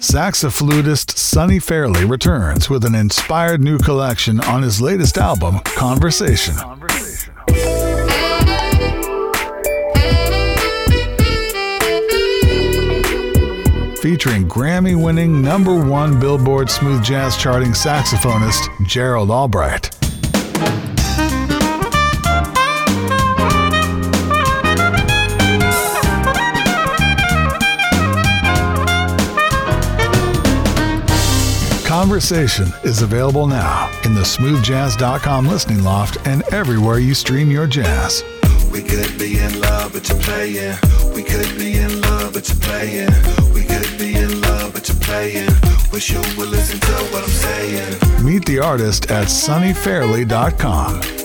Saxaflutist Sonny Fairley returns with an inspired new collection on his latest album, Conversation. Featuring Grammy winning number one Billboard Smooth Jazz charting saxophonist Gerald Albright. Conversation is available now in the smoothjazz.com listening loft and everywhere you stream your jazz. We could be in love, but you're playing. We could be in love, but you're playing. We could be in love, but you're playing. Wish you would listen to what I'm saying. Meet the artist at sonnyfairley.com.